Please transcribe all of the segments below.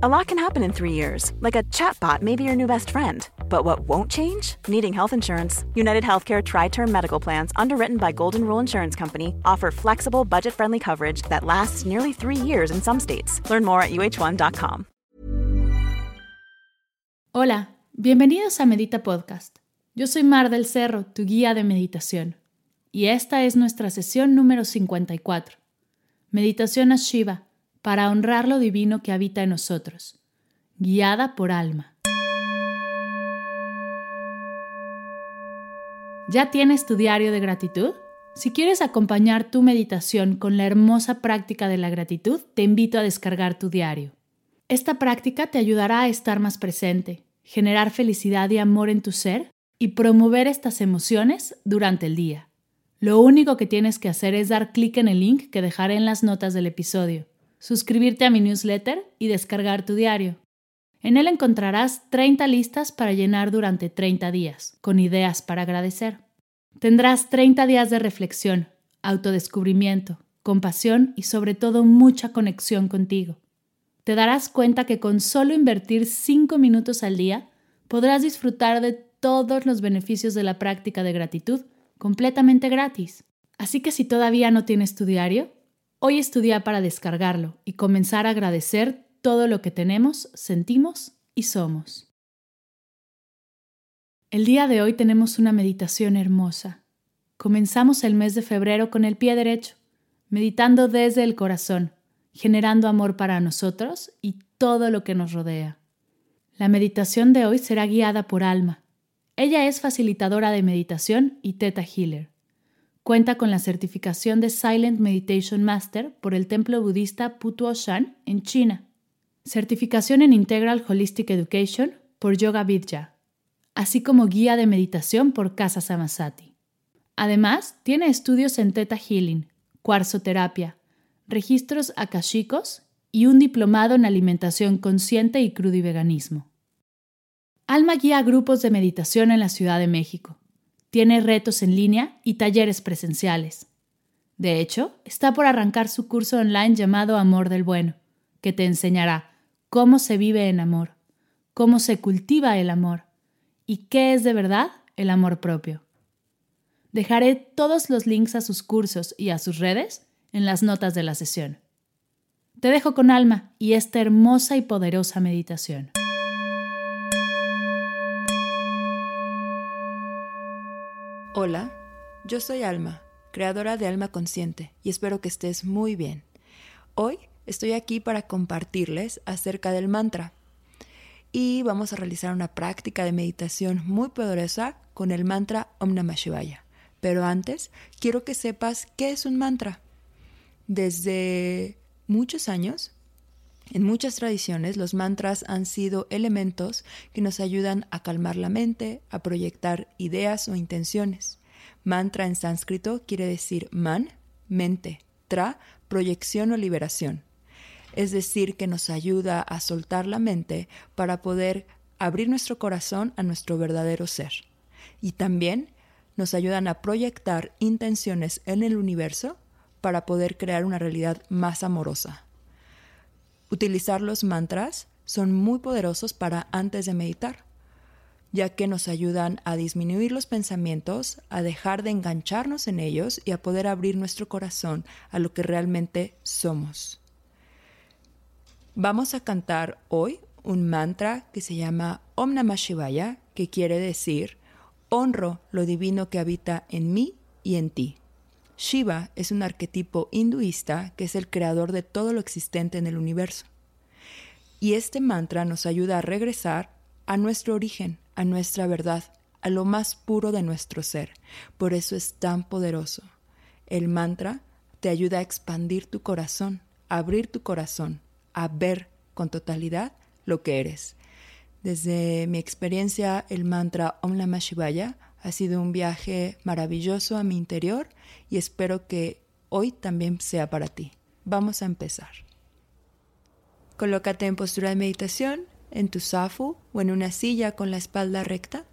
A lot can happen in three years, like a chatbot may be your new best friend. But what won't change? Needing health insurance. United Healthcare Tri Term Medical Plans, underwritten by Golden Rule Insurance Company, offer flexible, budget friendly coverage that lasts nearly three years in some states. Learn more at uh1.com. Hola, bienvenidos a Medita Podcast. Yo soy Mar del Cerro, tu guía de meditación. Y esta es nuestra sesión número 54. Meditación a Shiva para honrar lo divino que habita en nosotros, guiada por alma. ¿Ya tienes tu diario de gratitud? Si quieres acompañar tu meditación con la hermosa práctica de la gratitud, te invito a descargar tu diario. Esta práctica te ayudará a estar más presente, generar felicidad y amor en tu ser y promover estas emociones durante el día. Lo único que tienes que hacer es dar clic en el link que dejaré en las notas del episodio suscribirte a mi newsletter y descargar tu diario. En él encontrarás 30 listas para llenar durante 30 días, con ideas para agradecer. Tendrás 30 días de reflexión, autodescubrimiento, compasión y sobre todo mucha conexión contigo. Te darás cuenta que con solo invertir 5 minutos al día podrás disfrutar de todos los beneficios de la práctica de gratitud completamente gratis. Así que si todavía no tienes tu diario, Hoy estudia para descargarlo y comenzar a agradecer todo lo que tenemos, sentimos y somos. El día de hoy tenemos una meditación hermosa. Comenzamos el mes de febrero con el pie derecho, meditando desde el corazón, generando amor para nosotros y todo lo que nos rodea. La meditación de hoy será guiada por Alma. Ella es facilitadora de meditación y Teta Healer. Cuenta con la certificación de Silent Meditation Master por el templo budista Putuoshan en China. Certificación en Integral Holistic Education por Yoga Vidya, así como guía de meditación por Casa Samasati. Además, tiene estudios en Theta Healing, cuarzoterapia, registros akashicos y un diplomado en alimentación consciente y crudiveganismo. Alma guía grupos de meditación en la Ciudad de México. Tiene retos en línea y talleres presenciales. De hecho, está por arrancar su curso online llamado Amor del Bueno, que te enseñará cómo se vive en amor, cómo se cultiva el amor y qué es de verdad el amor propio. Dejaré todos los links a sus cursos y a sus redes en las notas de la sesión. Te dejo con alma y esta hermosa y poderosa meditación. Hola, yo soy Alma, creadora de Alma Consciente, y espero que estés muy bien. Hoy estoy aquí para compartirles acerca del mantra. Y vamos a realizar una práctica de meditación muy poderosa con el mantra Om Namah Shivaya. Pero antes, quiero que sepas qué es un mantra. Desde muchos años, en muchas tradiciones, los mantras han sido elementos que nos ayudan a calmar la mente, a proyectar ideas o intenciones. Mantra en sánscrito quiere decir man, mente, tra, proyección o liberación. Es decir, que nos ayuda a soltar la mente para poder abrir nuestro corazón a nuestro verdadero ser. Y también nos ayudan a proyectar intenciones en el universo para poder crear una realidad más amorosa. Utilizar los mantras son muy poderosos para antes de meditar, ya que nos ayudan a disminuir los pensamientos, a dejar de engancharnos en ellos y a poder abrir nuestro corazón a lo que realmente somos. Vamos a cantar hoy un mantra que se llama Om Namah Shivaya, que quiere decir honro lo divino que habita en mí y en ti. Shiva es un arquetipo hinduista que es el creador de todo lo existente en el universo. Y este mantra nos ayuda a regresar a nuestro origen, a nuestra verdad, a lo más puro de nuestro ser. Por eso es tan poderoso. El mantra te ayuda a expandir tu corazón, a abrir tu corazón, a ver con totalidad lo que eres. Desde mi experiencia, el mantra Om Namah Shivaya ha sido un viaje maravilloso a mi interior y espero que hoy también sea para ti. Vamos a empezar. Colócate en postura de meditación, en tu zafu o en una silla con la espalda recta.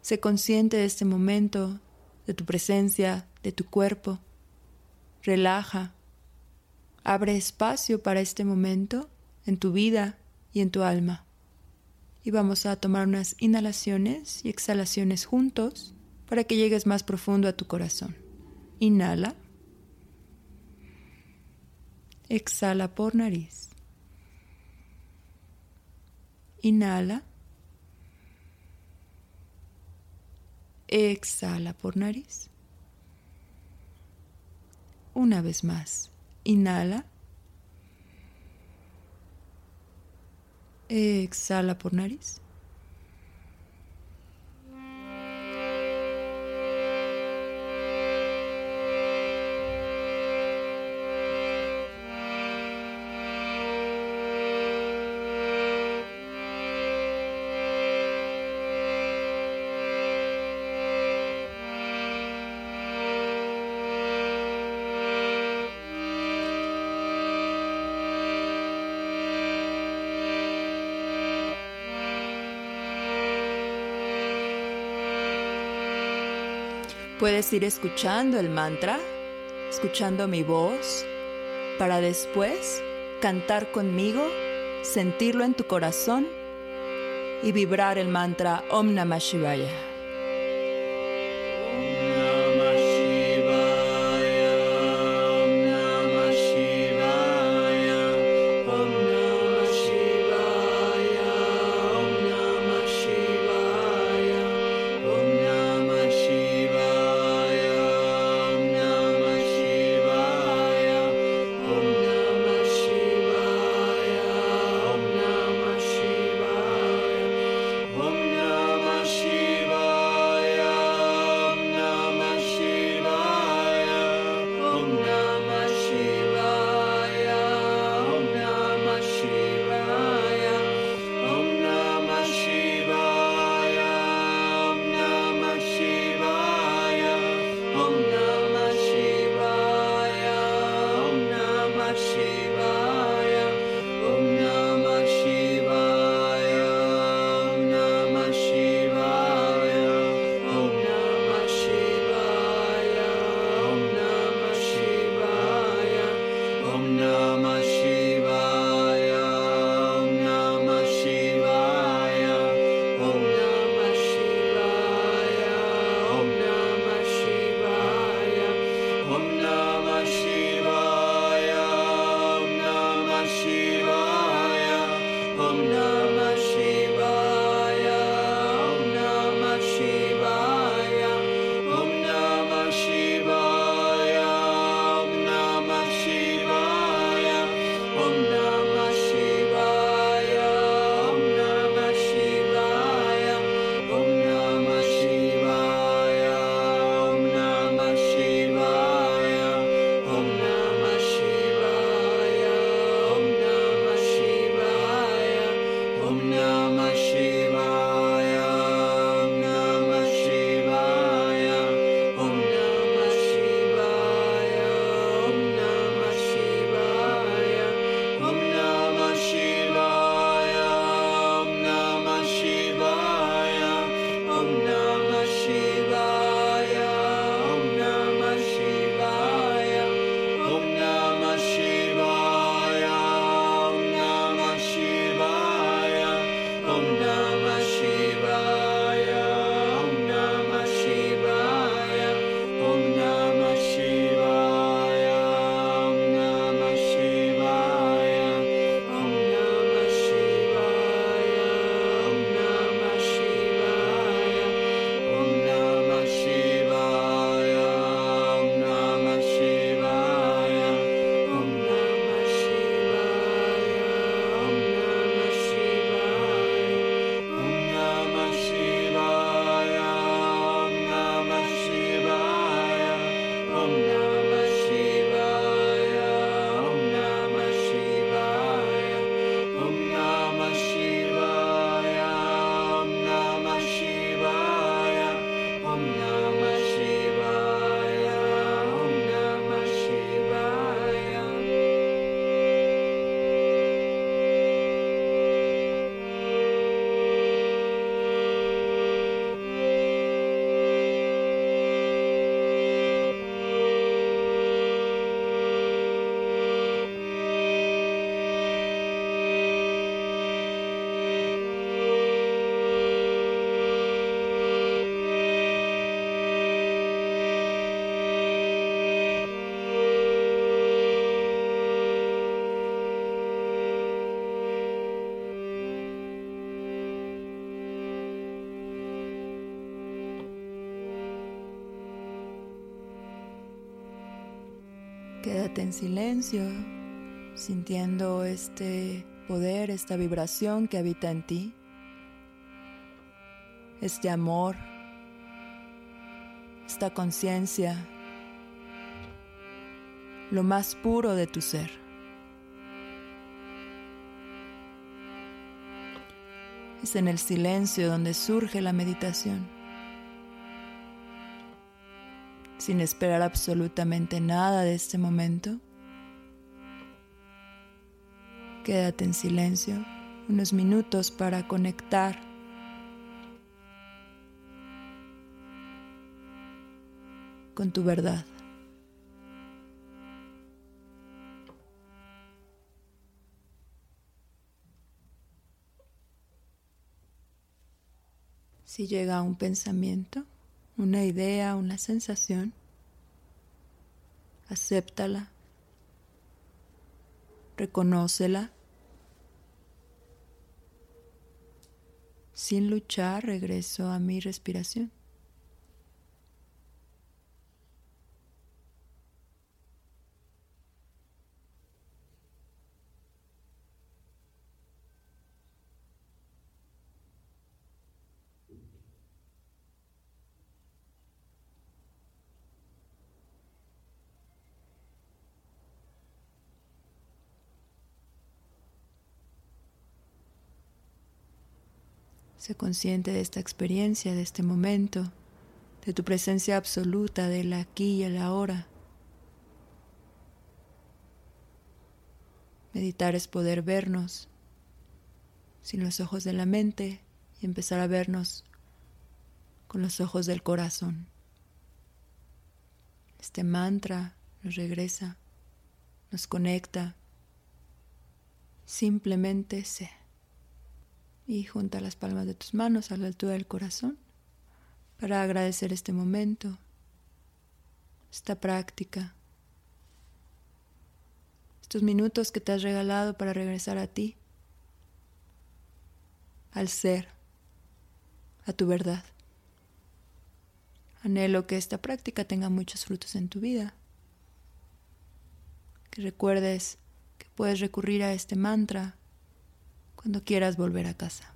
Sé consciente de este momento, de tu presencia, de tu cuerpo. Relaja. Abre espacio para este momento en tu vida, y en tu alma. Y vamos a tomar unas inhalaciones y exhalaciones juntos para que llegues más profundo a tu corazón. Inhala. Exhala por nariz. Inhala. Exhala por nariz. Una vez más. Inhala. Exhala por nariz. Puedes ir escuchando el mantra, escuchando mi voz, para después cantar conmigo, sentirlo en tu corazón y vibrar el mantra Om Namah Shivaya. En silencio, sintiendo este poder, esta vibración que habita en ti, este amor, esta conciencia, lo más puro de tu ser. Es en el silencio donde surge la meditación. Sin esperar absolutamente nada de este momento. Quédate en silencio unos minutos para conectar con tu verdad. Si llega un pensamiento, una idea, una sensación, acéptala reconócela. Sin luchar, regreso a mi respiración. Sé consciente de esta experiencia, de este momento, de tu presencia absoluta del aquí y el ahora. Meditar es poder vernos sin los ojos de la mente y empezar a vernos con los ojos del corazón. Este mantra nos regresa, nos conecta. Simplemente sé y junta las palmas de tus manos a la altura del corazón para agradecer este momento, esta práctica, estos minutos que te has regalado para regresar a ti, al ser, a tu verdad. Anhelo que esta práctica tenga muchos frutos en tu vida, que recuerdes que puedes recurrir a este mantra cuando quieras volver a casa.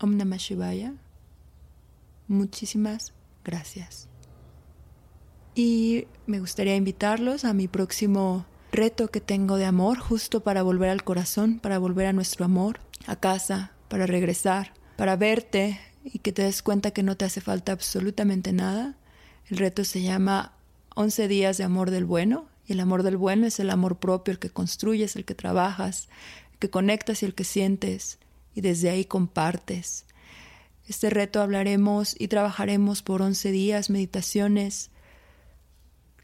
Om Namah Shivaya. Muchísimas gracias. Y me gustaría invitarlos a mi próximo reto que tengo de amor, justo para volver al corazón, para volver a nuestro amor, a casa, para regresar, para verte y que te des cuenta que no te hace falta absolutamente nada. El reto se llama 11 días de amor del bueno y el amor del bueno es el amor propio, el que construyes, el que trabajas, el que conectas y el que sientes, y desde ahí compartes. Este reto hablaremos y trabajaremos por 11 días, meditaciones.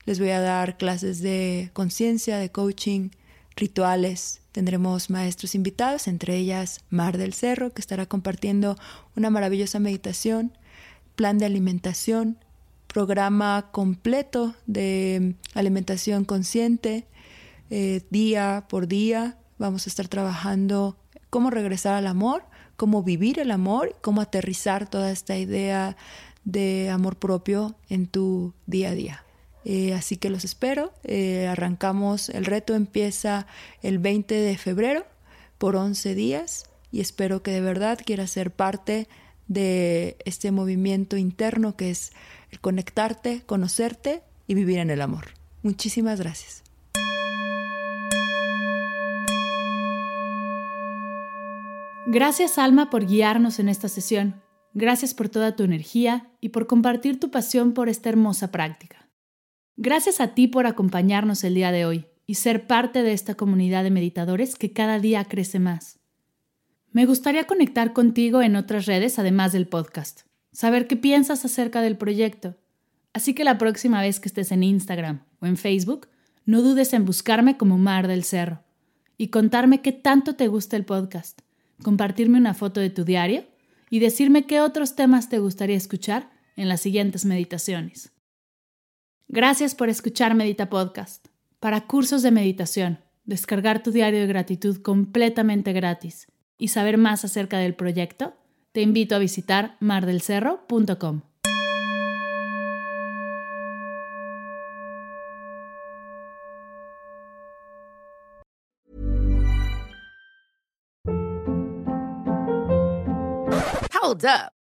Les voy a dar clases de conciencia, de coaching, rituales. Tendremos maestros invitados, entre ellas Mar del Cerro, que estará compartiendo una maravillosa meditación, plan de alimentación, programa completo de alimentación consciente, eh, día por día. Vamos a estar trabajando cómo regresar al amor, cómo vivir el amor, cómo aterrizar toda esta idea de amor propio en tu día a día. Eh, así que los espero. Eh, arrancamos, el reto empieza el 20 de febrero por 11 días y espero que de verdad quieras ser parte de este movimiento interno que es el conectarte, conocerte y vivir en el amor. Muchísimas gracias. Gracias Alma por guiarnos en esta sesión. Gracias por toda tu energía y por compartir tu pasión por esta hermosa práctica. Gracias a ti por acompañarnos el día de hoy y ser parte de esta comunidad de meditadores que cada día crece más. Me gustaría conectar contigo en otras redes además del podcast, saber qué piensas acerca del proyecto. Así que la próxima vez que estés en Instagram o en Facebook, no dudes en buscarme como Mar del Cerro y contarme qué tanto te gusta el podcast, compartirme una foto de tu diario y decirme qué otros temas te gustaría escuchar en las siguientes meditaciones. Gracias por escuchar Medita Podcast. Para cursos de meditación, descargar tu diario de gratitud completamente gratis y saber más acerca del proyecto, te invito a visitar mardelcerro.com. Hold up.